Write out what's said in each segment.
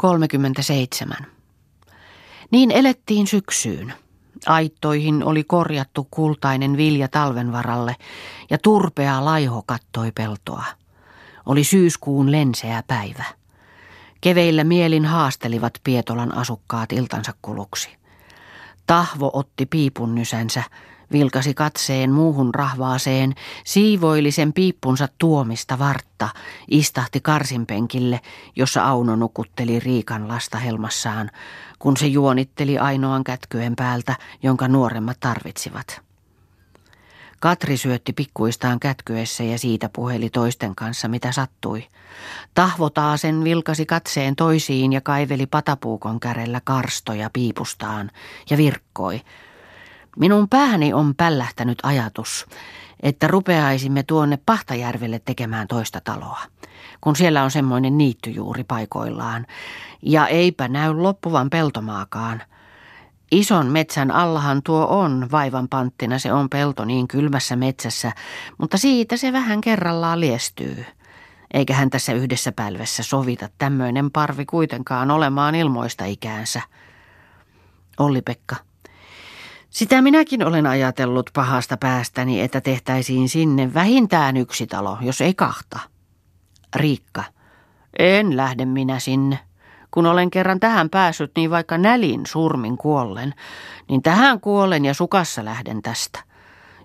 37. Niin elettiin syksyyn. Aittoihin oli korjattu kultainen vilja talven varalle ja turpea laiho kattoi peltoa. Oli syyskuun lenseä päivä. Keveillä mielin haastelivat Pietolan asukkaat iltansa kuluksi. Tahvo otti piipun nysänsä, vilkasi katseen muuhun rahvaaseen, siivoili sen piippunsa tuomista vartta, istahti karsinpenkille, jossa Auno nukutteli Riikan lasta helmassaan, kun se juonitteli ainoan kätkyen päältä, jonka nuoremmat tarvitsivat. Katri syötti pikkuistaan kätkyessä ja siitä puheli toisten kanssa, mitä sattui. Tahvo sen vilkasi katseen toisiin ja kaiveli patapuukon kärellä karstoja piipustaan ja virkkoi. Minun pääni on pällähtänyt ajatus, että rupeaisimme tuonne Pahtajärvelle tekemään toista taloa, kun siellä on semmoinen niitty juuri paikoillaan. Ja eipä näy loppuvan peltomaakaan. Ison metsän allahan tuo on vaivan panttina, se on pelto niin kylmässä metsässä, mutta siitä se vähän kerrallaan liestyy. Eikä hän tässä yhdessä pälvessä sovita tämmöinen parvi kuitenkaan olemaan ilmoista ikäänsä. Olli-Pekka, sitä minäkin olen ajatellut pahasta päästäni, että tehtäisiin sinne vähintään yksi talo, jos ei kahta. Riikka, en lähde minä sinne. Kun olen kerran tähän päässyt, niin vaikka nälin surmin kuollen, niin tähän kuolen ja sukassa lähden tästä.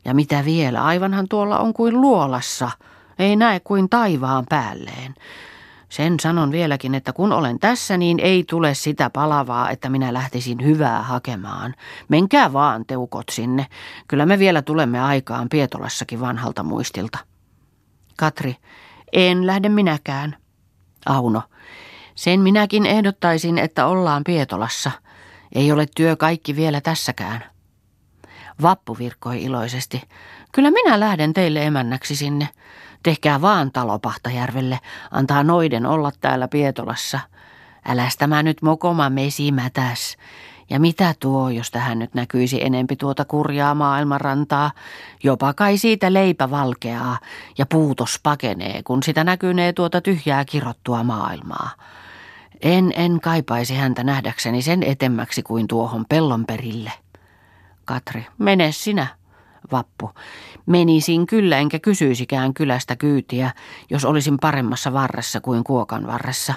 Ja mitä vielä, aivanhan tuolla on kuin luolassa, ei näe kuin taivaan päälleen. Sen sanon vieläkin, että kun olen tässä, niin ei tule sitä palavaa, että minä lähtisin hyvää hakemaan. Menkää vaan teukot sinne. Kyllä me vielä tulemme aikaan Pietolassakin vanhalta muistilta. Katri, en lähde minäkään. Auno, sen minäkin ehdottaisin, että ollaan Pietolassa. Ei ole työ kaikki vielä tässäkään. Vappu virkkoi iloisesti. Kyllä minä lähden teille emännäksi sinne. Tehkää vaan talo Pahtajärvelle, antaa noiden olla täällä Pietolassa. Äläs tämä nyt mokoma mesimätäs. Ja mitä tuo, jos tähän nyt näkyisi enempi tuota kurjaa maailmanrantaa? Jopa kai siitä leipä valkeaa ja puutos pakenee, kun sitä näkynee tuota tyhjää kirottua maailmaa. En, en kaipaisi häntä nähdäkseni sen etemmäksi kuin tuohon pellon perille. Katri, mene sinä, Vappu. Menisin kyllä enkä kysyisikään kylästä kyytiä, jos olisin paremmassa varressa kuin kuokan varressa.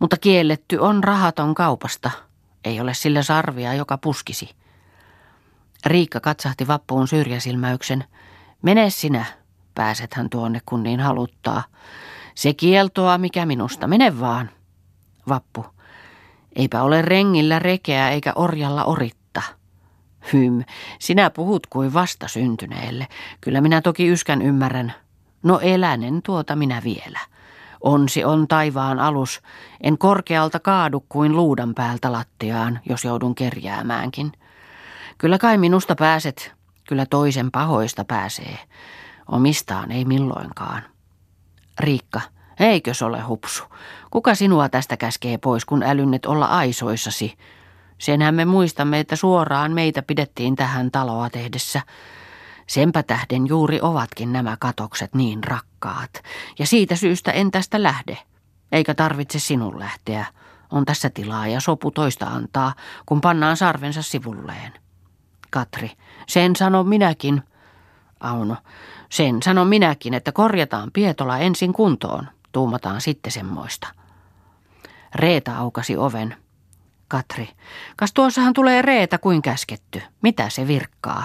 Mutta kielletty on rahaton kaupasta. Ei ole sillä sarvia, joka puskisi. Riikka katsahti vappuun syrjäsilmäyksen. Mene sinä, pääsethän tuonne kun niin haluttaa. Se kieltoa mikä minusta, mene vaan. Vappu. Eipä ole rengillä rekeä eikä orjalla orittaa. Hym, sinä puhut kuin vasta syntyneelle. Kyllä minä toki yskän ymmärrän. No elänen tuota minä vielä. Onsi on taivaan alus. En korkealta kaadu kuin luudan päältä lattiaan, jos joudun kerjäämäänkin. Kyllä kai minusta pääset, kyllä toisen pahoista pääsee. Omistaan ei milloinkaan. Riikka, eikös ole hupsu? Kuka sinua tästä käskee pois, kun älynnet olla aisoissasi? Senhän me muistamme, että suoraan meitä pidettiin tähän taloa tehdessä. Senpä tähden juuri ovatkin nämä katokset niin rakkaat. Ja siitä syystä en tästä lähde. Eikä tarvitse sinun lähteä. On tässä tilaa ja sopu toista antaa, kun pannaan sarvensa sivulleen. Katri, sen sanon minäkin. Auno, sen sanon minäkin, että korjataan Pietola ensin kuntoon. Tuumataan sitten semmoista. Reeta aukasi oven. Katri. Kas tuossahan tulee Reeta kuin käsketty. Mitä se virkkaa?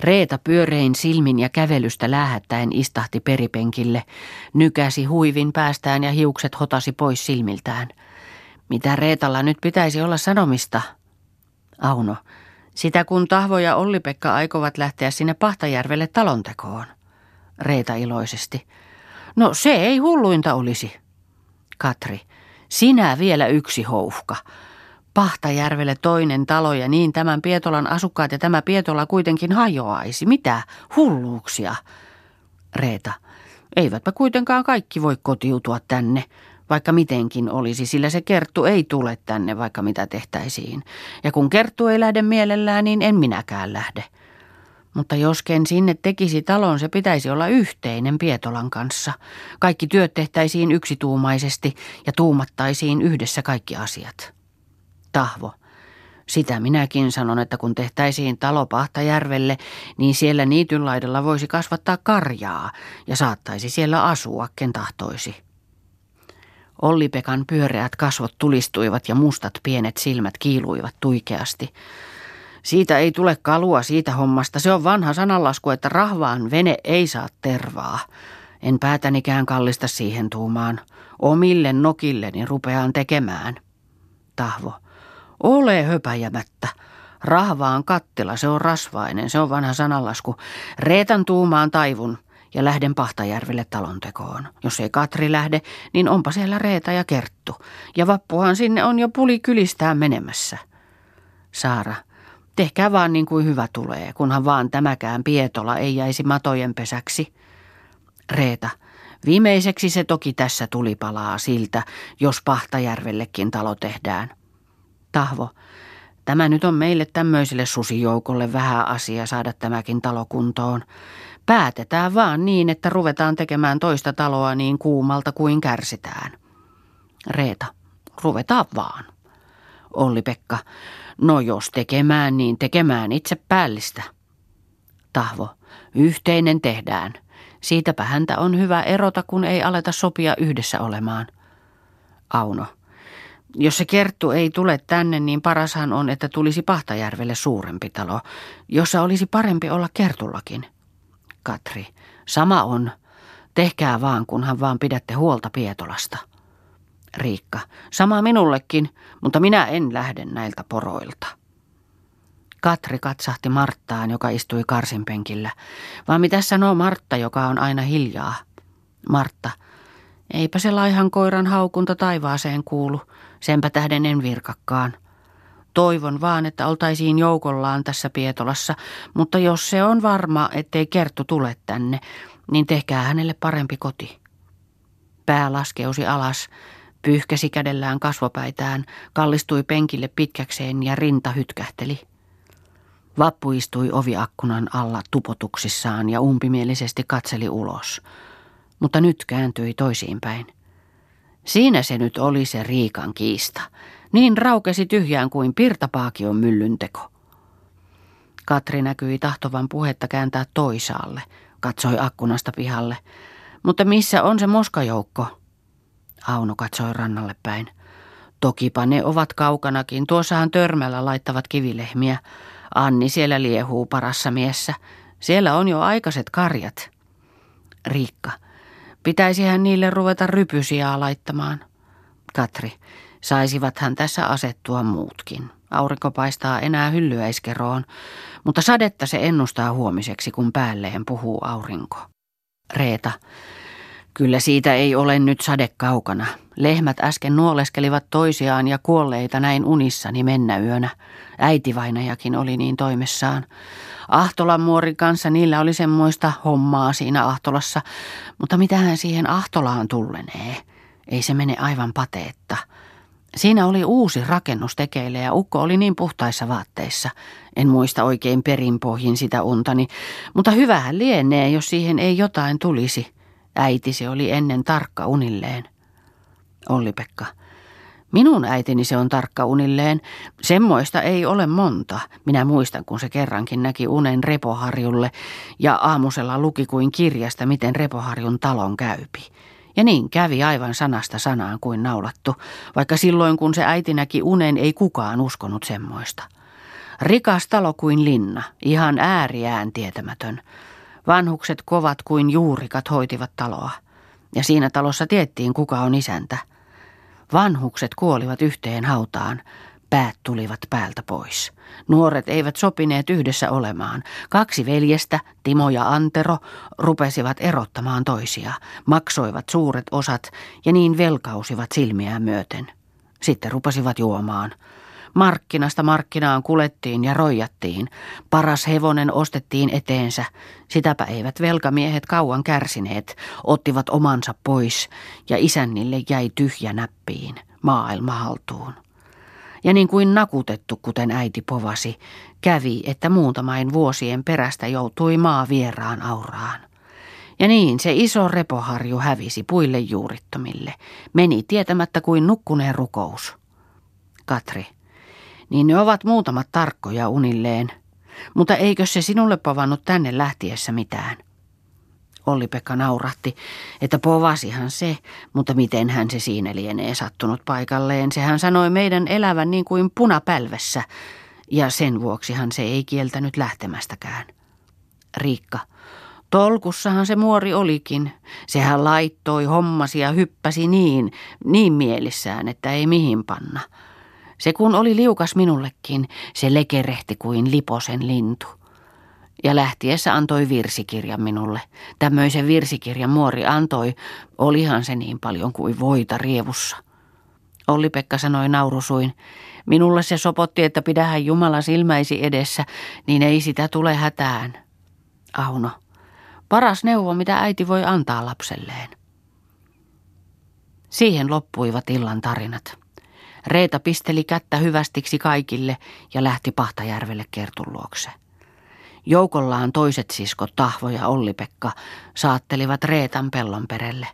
Reeta pyörein silmin ja kävelystä lähettäen istahti peripenkille, nykäsi huivin päästään ja hiukset hotasi pois silmiltään. Mitä Reetalla nyt pitäisi olla sanomista? Auno, sitä kun Tahvo ja Olli-Pekka aikovat lähteä sinne Pahtajärvelle talontekoon. Reeta iloisesti. No se ei hulluinta olisi. Katri, sinä vielä yksi houhka. Pahtajärvelle toinen talo ja niin tämän Pietolan asukkaat ja tämä Pietola kuitenkin hajoaisi. Mitä hulluuksia? Reeta, eivätpä kuitenkaan kaikki voi kotiutua tänne, vaikka mitenkin olisi, sillä se Kerttu ei tule tänne, vaikka mitä tehtäisiin. Ja kun Kerttu ei lähde mielellään, niin en minäkään lähde. Mutta jos ken sinne tekisi talon, se pitäisi olla yhteinen Pietolan kanssa. Kaikki työt tehtäisiin yksituumaisesti ja tuumattaisiin yhdessä kaikki asiat. Tahvo. Sitä minäkin sanon, että kun tehtäisiin talo Pahtajärvelle, niin siellä niitynlaidalla voisi kasvattaa karjaa ja saattaisi siellä asua, ken tahtoisi. Olli-Pekan pyöreät kasvot tulistuivat ja mustat pienet silmät kiiluivat tuikeasti. Siitä ei tule kalua siitä hommasta. Se on vanha sananlasku, että rahvaan vene ei saa tervaa. En päätänikään kallista siihen tuumaan. Omille nokilleni rupeaan tekemään. Tahvo. Ole höpäjämättä. Rahvaan kattila, se on rasvainen, se on vanha sananlasku. Reetan tuumaan taivun ja lähden Pahtajärvelle talontekoon. Jos ei Katri lähde, niin onpa siellä Reeta ja Kerttu. Ja vappuhan sinne on jo puli kylistää menemässä. Saara, tehkää vaan niin kuin hyvä tulee, kunhan vaan tämäkään Pietola ei jäisi matojen pesäksi. Reeta, viimeiseksi se toki tässä tulipalaa siltä, jos Pahtajärvellekin talo tehdään. Tahvo, tämä nyt on meille tämmöiselle susijoukolle vähän asia saada tämäkin talo kuntoon. Päätetään vaan niin, että ruvetaan tekemään toista taloa niin kuumalta kuin kärsitään. Reeta, ruvetaan vaan. Olli-Pekka, no jos tekemään, niin tekemään itse päällistä. Tahvo, yhteinen tehdään. Siitäpä häntä on hyvä erota, kun ei aleta sopia yhdessä olemaan. Auno, jos se Kerttu ei tule tänne, niin parashan on, että tulisi Pahtajärvelle suurempi talo, jossa olisi parempi olla Kertullakin. Katri, sama on. Tehkää vaan, kunhan vaan pidätte huolta Pietolasta. Riikka, sama minullekin, mutta minä en lähde näiltä poroilta. Katri katsahti Marttaan, joka istui karsinpenkillä. Vaan mitä sanoo Martta, joka on aina hiljaa? Martta, eipä se laihan koiran haukunta taivaaseen kuulu, senpä tähden en virkakkaan. Toivon vaan, että oltaisiin joukollaan tässä Pietolassa, mutta jos se on varma, ettei Kerttu tule tänne, niin tehkää hänelle parempi koti. Pää laskeusi alas, pyyhkäsi kädellään kasvopäitään, kallistui penkille pitkäkseen ja rinta hytkähteli. Vappu istui oviakkunan alla tupotuksissaan ja umpimielisesti katseli ulos, mutta nyt kääntyi toisiinpäin. Siinä se nyt oli se Riikan kiista. Niin raukesi tyhjään kuin pirtapaakion myllynteko. Katri näkyi tahtovan puhetta kääntää toisaalle, katsoi akkunasta pihalle. Mutta missä on se moskajoukko? Auno katsoi rannalle päin. Tokipa ne ovat kaukanakin. Tuossahan törmällä laittavat kivilehmiä. Anni siellä liehuu parassa miessä. Siellä on jo aikaiset karjat. Riikka, pitäisihän niille ruveta rypysiä laittamaan. Katri, Saisivathan tässä asettua muutkin. Aurinko paistaa enää hyllyäiskeroon, mutta sadetta se ennustaa huomiseksi, kun päälleen puhuu aurinko. Reeta, kyllä siitä ei ole nyt sade kaukana. Lehmät äsken nuoleskelivat toisiaan ja kuolleita näin unissani mennä yönä. Äitivainajakin oli niin toimessaan. Ahtolan muorin kanssa niillä oli semmoista hommaa siinä Ahtolassa, mutta mitähän siihen Ahtolaan tullenee? Ei se mene aivan pateetta. Siinä oli uusi rakennus tekeille ja Ukko oli niin puhtaissa vaatteissa. En muista oikein perinpohjin sitä untani, mutta hyvähän lienee, jos siihen ei jotain tulisi. Äitisi oli ennen tarkka unilleen. Olli-Pekka. Minun äitini se on tarkka unilleen. Semmoista ei ole monta. Minä muistan, kun se kerrankin näki unen Repoharjulle ja aamusella luki kuin kirjasta, miten Repoharjun talon käypi. Ja niin kävi aivan sanasta sanaan kuin naulattu, vaikka silloin kun se äiti näki unen ei kukaan uskonut semmoista. Rikas talo kuin linna, ihan ääriään tietämätön. Vanhukset kovat kuin juurikat hoitivat taloa. Ja siinä talossa tiettiin kuka on isäntä. Vanhukset kuolivat yhteen hautaan, Päät tulivat päältä pois. Nuoret eivät sopineet yhdessä olemaan. Kaksi veljestä, Timo ja Antero, rupesivat erottamaan toisia, maksoivat suuret osat ja niin velkausivat silmiään myöten. Sitten rupesivat juomaan. Markkinasta markkinaan kulettiin ja roijattiin. Paras hevonen ostettiin eteensä. Sitäpä eivät velkamiehet kauan kärsineet, ottivat omansa pois ja isännille jäi tyhjä näppiin, maailma haltuun. Ja niin kuin nakutettu, kuten äiti povasi, kävi, että muutamain vuosien perästä joutui maa vieraan auraan. Ja niin se iso repoharju hävisi puille juurittomille, meni tietämättä kuin nukkuneen rukous. Katri, niin ne ovat muutamat tarkkoja unilleen, mutta eikö se sinulle povannut tänne lähtiessä mitään? Olli-Pekka naurahti, että povasihan se, mutta miten hän se siinä lienee sattunut paikalleen. Sehän sanoi meidän elävän niin kuin punapälvessä, ja sen vuoksihan se ei kieltänyt lähtemästäkään. Riikka, tolkussahan se muori olikin. Sehän laittoi hommasi ja hyppäsi niin, niin mielissään, että ei mihin panna. Se kun oli liukas minullekin, se lekerehti kuin liposen lintu. Ja lähtiessä antoi virsikirjan minulle. Tämmöisen virsikirjan muori antoi, olihan se niin paljon kuin voita rievussa. Olli-Pekka sanoi naurusuin, minulle se sopotti, että pidähän Jumala silmäisi edessä, niin ei sitä tule hätään. Auno, paras neuvo, mitä äiti voi antaa lapselleen. Siihen loppuivat illan tarinat. Reeta pisteli kättä hyvästiksi kaikille ja lähti Pahtajärvelle kertun luokse. Joukollaan toiset siskot Tahvo ja Olli-Pekka saattelivat Reetan pellon perelle.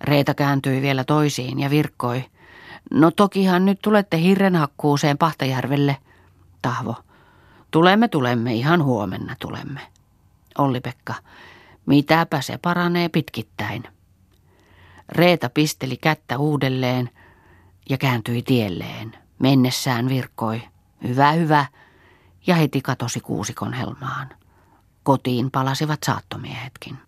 Reeta kääntyi vielä toisiin ja virkkoi. No tokihan nyt tulette hirrenhakkuuseen Pahtajärvelle. Tahvo. Tulemme, tulemme, ihan huomenna tulemme. Olli-Pekka. Mitäpä se paranee pitkittäin. Reeta pisteli kättä uudelleen ja kääntyi tielleen. Mennessään virkkoi. Hyvä, hyvä ja heti katosi kuusikon helmaan. Kotiin palasivat saattomiehetkin.